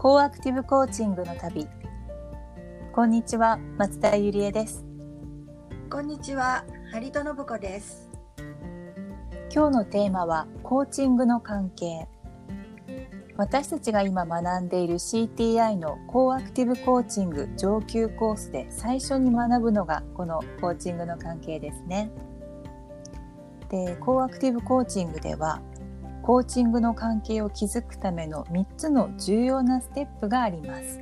コーアクティブコーチングの旅。こんにちは松田ゆりえです。こんにちは張戸信子です。今日のテーマはコーチングの関係。私たちが今学んでいる CTI のコーアクティブコーチング上級コースで最初に学ぶのがこのコーチングの関係ですね。でコーアクティブコーチングではコーチングの関係を築くための3つの重要なステップがあります。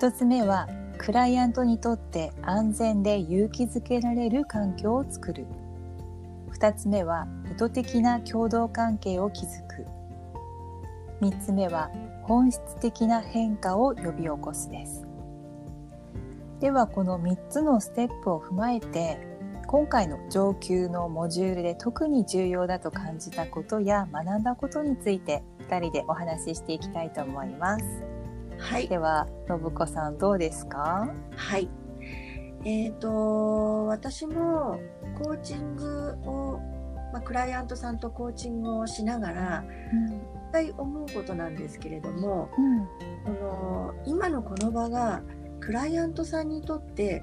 1つ目はクライアントにとって安全で勇気づけられる環境を作る。2つ目は意図的な共同関係を築く。3つ目は本質的な変化を呼び起こすです。ではこの3つのステップを踏まえて今回の上級のモジュールで特に重要だと感じたことや学んだことについて2人でお話ししていきたいと思います。はい、では信子さんどうですか？はい。えーと、私もコーチングを、まあ、クライアントさんとコーチングをしながら、うん、一回思うことなんですけれども、うん、この今のこの場がクライアントさんにとって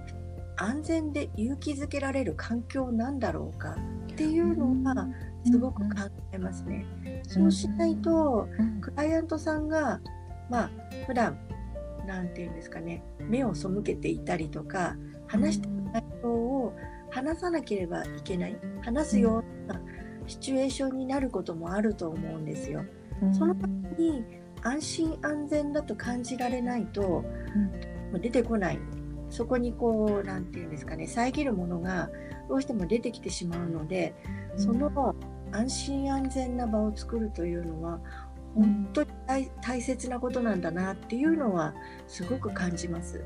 安全で勇気づけられる環境なんだろうかっていうのはすごく考えますね。そうしないと、クライアントさんが、まあ、普段なんていうんですかね、目を背けていたりとか、話してる内容を話さなければいけない、話すようなシチュエーションになることもあると思うんですよ。その時に安心安全だと感じられないと、出てこないそこにこう何て言うんですかね遮るものがどうしても出てきてしまうので、その安心安全な場を作るというのは本当に大切なことなんだなっていうのはすごく感じます。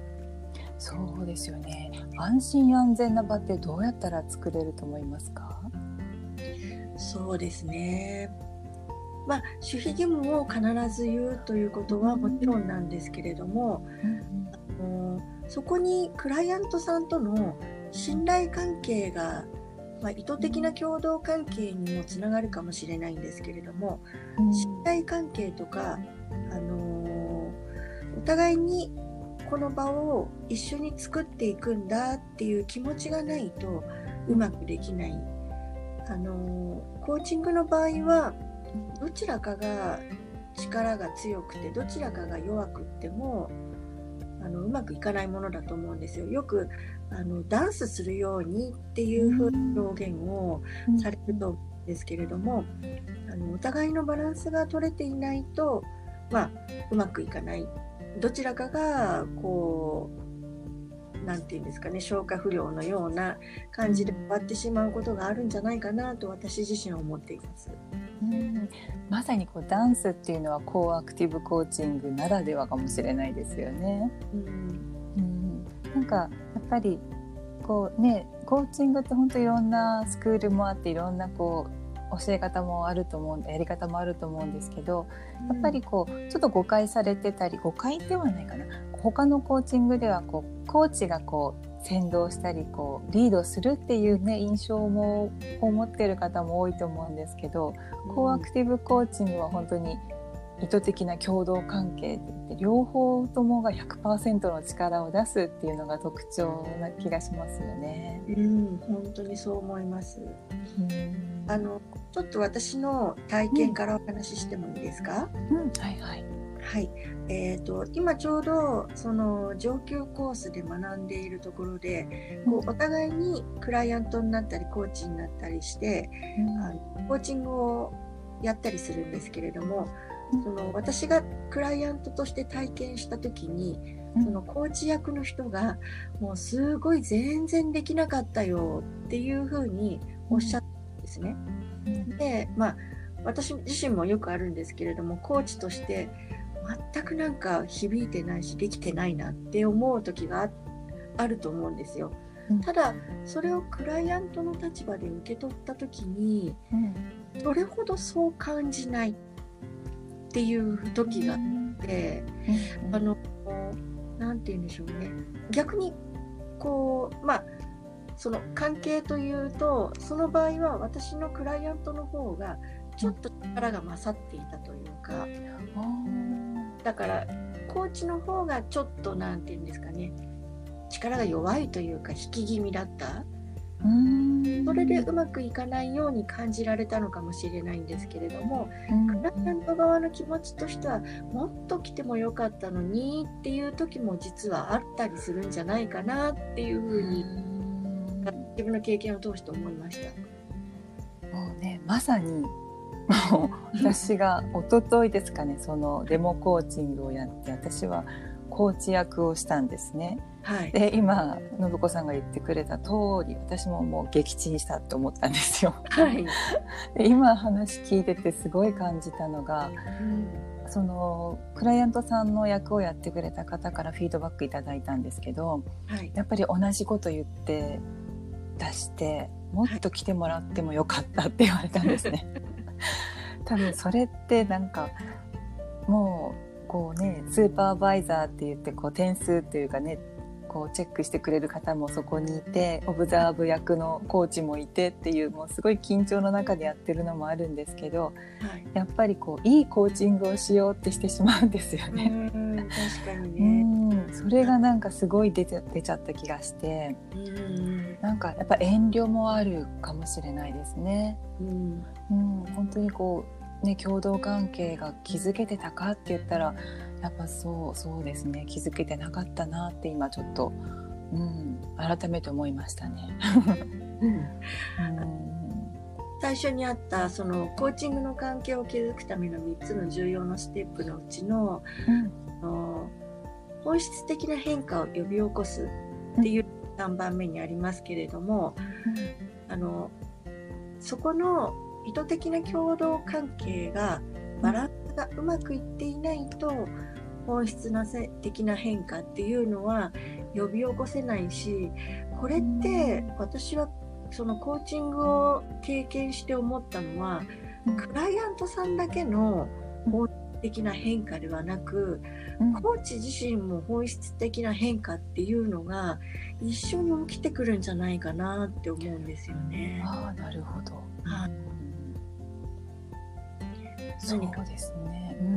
そうですよね。安心安全な場ってどうやったら作れると思いますか？そうですね。まあ、守秘義務を必ず言うということはもちろんなんですけれども、あのそこにクライアントさんとの信頼関係が、まあ、意図的な共同関係にもつながるかもしれないんですけれども、うん、信頼関係とか、あのー、お互いにこの場を一緒に作っていくんだっていう気持ちがないとうまくできない。あのー、コーチングの場合はどちらかが力が強くてどちらかが弱くってもあのうまくいかないものだと思うんですよ。よくあのダンスするようにっていう風な表現をされると思うんですけれども、あのお互いのバランスが取れていないと、まあ、うまくいかない。どちらかがこう何て言うんですかね消化不良のような感じで終わってしまうことがあるんじゃないかなと私自身は思っています。うんまさにこうダンスっていうのはコーアクティブコーチングならではかもしれないですよね。うん、うん、なんかやっぱりこうねコーチングって本当いろんなスクールもあっていろんなこう教え方もあると思うんやり方もあると思うんですけどやっぱりこうちょっと誤解されてたり誤解ではないかな他のコーチングではこうコーチがこう先導したりこうリードするっていうね印象も持っている方も多いと思うんですけど、うん、コーアクティブコーチングは本当に意図的な共同関係って両方ともが100%の力を出すっていうのが特徴な気がしますよね。うん、本当にそう思います。うん、あのちょっと私の体験からお話ししてもいいですか？うん、うん、はいはい。はい、えーと、今ちょうどその上級コースで学んでいるところで、こうお互いにクライアントになったりコーチになったりして、うん、あのコーチングをやったりするんですけれども、その私がクライアントとして体験した時にそのコーチ役の人がもうすごい全然できなかったよっていうふうにおっしゃったんですね。でまあ私自身もよくあるんですけれどもコーチとして全くなんか響いてないしできてないなって思う時があると思うんですよ。ただそれをクライアントの立場で受け取った時に、どれほどそう感じないっていう時があって、あの何て言うんでしょうね。逆にこうまあその関係というとその場合は私のクライアントの方がちょっと力が勝っていたというか、だからコーチの方がちょっと何て言うんですかね力が弱いというか引き気味だった。それでうまくいかないように感じられたのかもしれないんですけれども、クライアント側の気持ちとしてはもっと来てもよかったのにっていう時も実はあったりするんじゃないかなっていうふうに自分の経験を通して思いました。もうねまさにもう私が一昨日ですかねそのデモコーチングをやって私はコーチ役をしたんですね。はい、で今信子さんが言ってくれた通り私ももう撃沈したと思ったんですよ。はい、で今話聞いててすごい感じたのが、うん、そのクライアントさんの役をやってくれた方からフィードバックいただいたんですけど、はい、やっぱり同じこと言って出してもっと来てもらってもよかったって言われたんですね。多分それってなんかもうこうねスーパーバイザーって言ってこう点数っていうかねこうチェックしてくれる方もそこにいてオブザーブ役のコーチもいてっていうもうすごい緊張の中でやってるのもあるんですけど、はい、やっぱりこういいコーチングをしようってしてしまうんですよね。確かにね。それがなんかすごい出て出ちゃった気がして。なんかやっぱ遠慮もあるかもしれないですね。うん、うん、本当にこうね共同関係が築けてたかって言ったらやっぱそうそうですね。気づけてなかったなって今ちょっと、うん、改めて思いましたね。うん、最初にあったそのコーチングの関係を築くための3つの重要なステップのうちのうん、の本質的な変化を呼び起こすっていう3番目にありますけれども、うん、あのそこの意図的な共同関係がバランスがうまくいっていないと本質な的な変化っていうのは呼び起こせないしこれって私はそのコーチングを経験して思ったのはクライアントさんだけの本質的な変化ではなくコーチ自身も本質的な変化っていうのが一緒に起きてくるんじゃないかなって思うんですよね。あなるほど、はい、そうですね。うん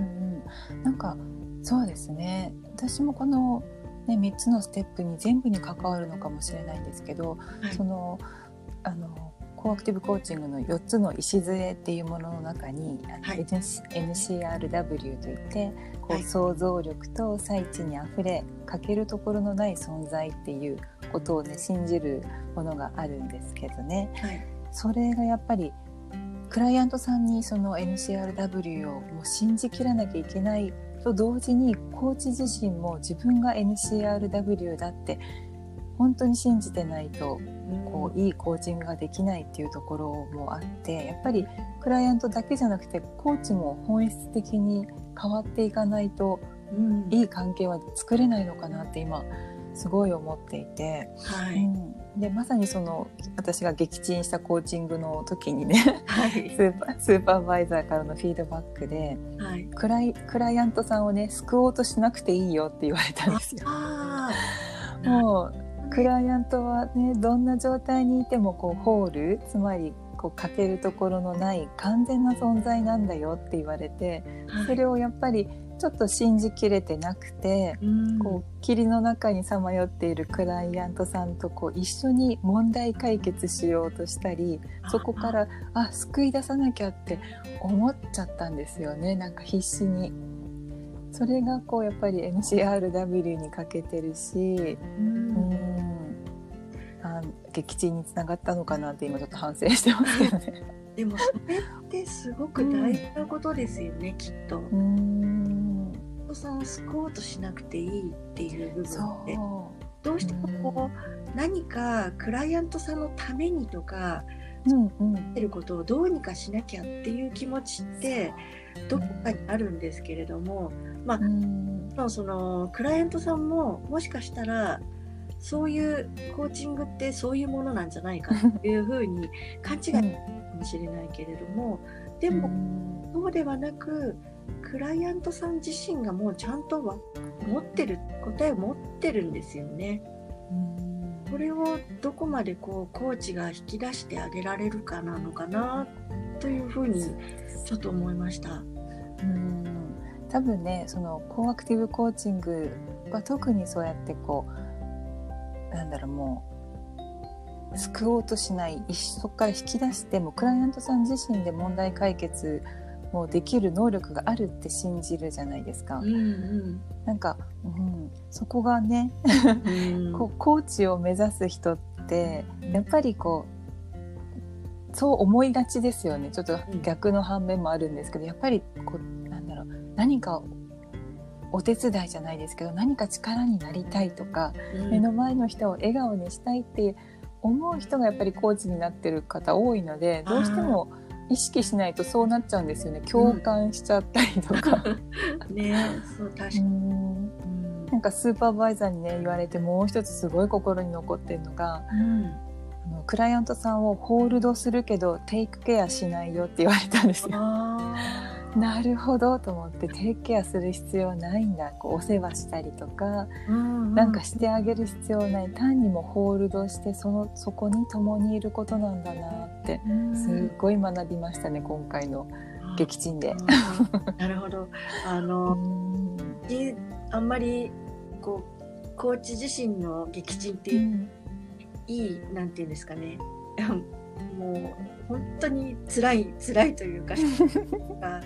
うん、なんかそうですね。私もこの、ね、3つのステップに全部に関わるのかもしれないんですけど、はい、そのあのコアクティブコーチングの4つの礎っていうものの中に、はい、NCRW といってこう、想像力と最地にあふれ欠けるところのない存在っていうことをね信じるものがあるんですけどね、はい、それがやっぱりクライアントさんにその NCRW をもう信じきらなきゃいけないと同時にコーチ自身も自分が NCRW だって本当に信じてないとこういいコーチングができないっていうところもあってやっぱりクライアントだけじゃなくてコーチも本質的に変わっていかないと、うん、いい関係は作れないのかなって今すごい思っていて、はい、うん、でまさにその私が撃沈したコーチングの時にね、はい、スーパースーパーバイザーからのフィードバックで、はい、クライクライアントさんをね救おうとしなくていいよって言われたんですよ。もうクライアントはねどんな状態にいてもこうホールつまりこう欠けるところのない完全な存在なんだよって言われて、はい、それをやっぱりちょっと信じきれてなくて、うん、こう霧の中にさまよっているクライアントさんとこう一緒に問題解決しようとしたりそこからあ救い出さなきゃって思っちゃったんですよねなんか必死に。それがこうやっぱり NCRW に欠けてるし、うん、あ撃沈につながったのかなって今ちょっと反省してますけどね。でもそれってすごく大事なことですよね、うん、きっと。子さんを救おうとしなくていいっていう部分ってどうしてもこう何かクライアントさんのためにとかうんうん、ってることをどうにかしなきゃっていう気持ちってどこかにあるんですけれども、まあ、うん、そのクライアントさんももしかしたらそういうコーチングってそういうものなんじゃないかっていうふうに勘違いかもしれないけれども、でもそうではなくクライアントさん自身がもうちゃんとは持ってる答えを持ってるんですよね。これをどこまでこうコーチが引き出してあげられるかなのかなというふうにちょっと思いました。うん多分ねそのコーアクティブコーチングは特にそうやってこうなんだろうもう救おうとしないそこから引き出してもクライアントさん自身で問題解決もできる能力があるって信じるじゃないですか。うんうん。なんか、うん、そこがねうん。こうコーチを目指す人ってやっぱりこうそう思いがちですよね。ちょっと逆の反面もあるんですけどやっぱりこうなんだろう何かお手伝いじゃないですけど何か力になりたいとか、うん。目の前の人を笑顔にしたいって思う人がやっぱりコーチになってる方多いのでどうしても意識しないとそうなっちゃうんですよね共感しちゃったりとか。ねそう確かに。なんかスーパーバイザーにね言われてもう一つすごい心に残ってるのがうんあのクライアントさんをホールドするけどテイクケアしないよって言われたんですよ。あ なるほどと思ってテイクケアする必要ないんだ。こうお世話したりとか、ーうん。なんかしてあげる必要ない。単にもホールドしてそのそこに共にいることなんだなってうん。すっごい学びましたね今回の撃沈で。なるほど。あうの、あんまりこうコーチ自身の撃沈ってうん。いい、なんていうんですかね。もう本当に辛い辛いというか あ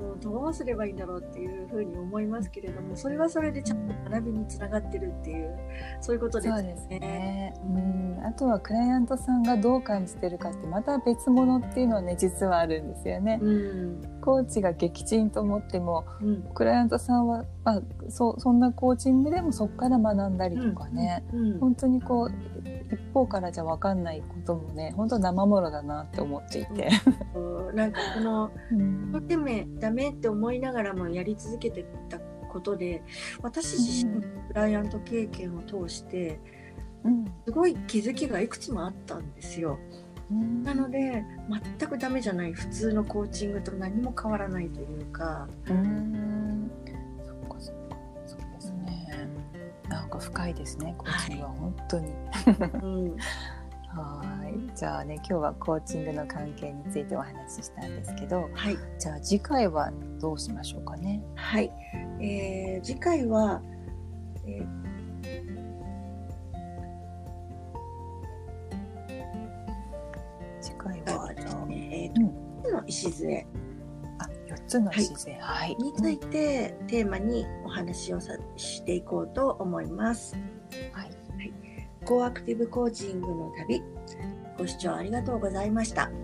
もうどうすればいいんだろうっていうふうに思いますけれどもそれはそれでちゃんと学びにつながってるっていうそういうことですね。そうですね、うん、あとはクライアントさんがどう感じてるかってまた別物っていうのはね実はあるんですよね。うん。コーチが撃沈と思ってもうん。クライアントさんは、まあ、そそんなコーチングでもそこから学んだりとかね、うん。本当にこう一方からじゃ分かんないこともね本当生ものだなって思っていて。そうなんかこのうん一生懸命ダメって思いながらもやり続けてたことで私自身のクライアント経験を通してうん。すごい気づきがいくつもあったんですよ。うん。なので全くダメじゃない普通のコーチングと何も変わらないというか、うん。そっかそっか。そうですねなんか深いですねコーチングは。本当に。うん、はいじゃあね今日はコーチングの関係についてお話ししたんですけどはい、じゃあ次回はどうしましょうかね？はい。えー次回は、え次回ーそうですはあね、えうん。ー、の礎。あ四つの自然はい、についてテーマにお話をさしていこうと思います。はい。コーアクティブコーチングの旅ご視聴ありがとうございました。ありがとうございました。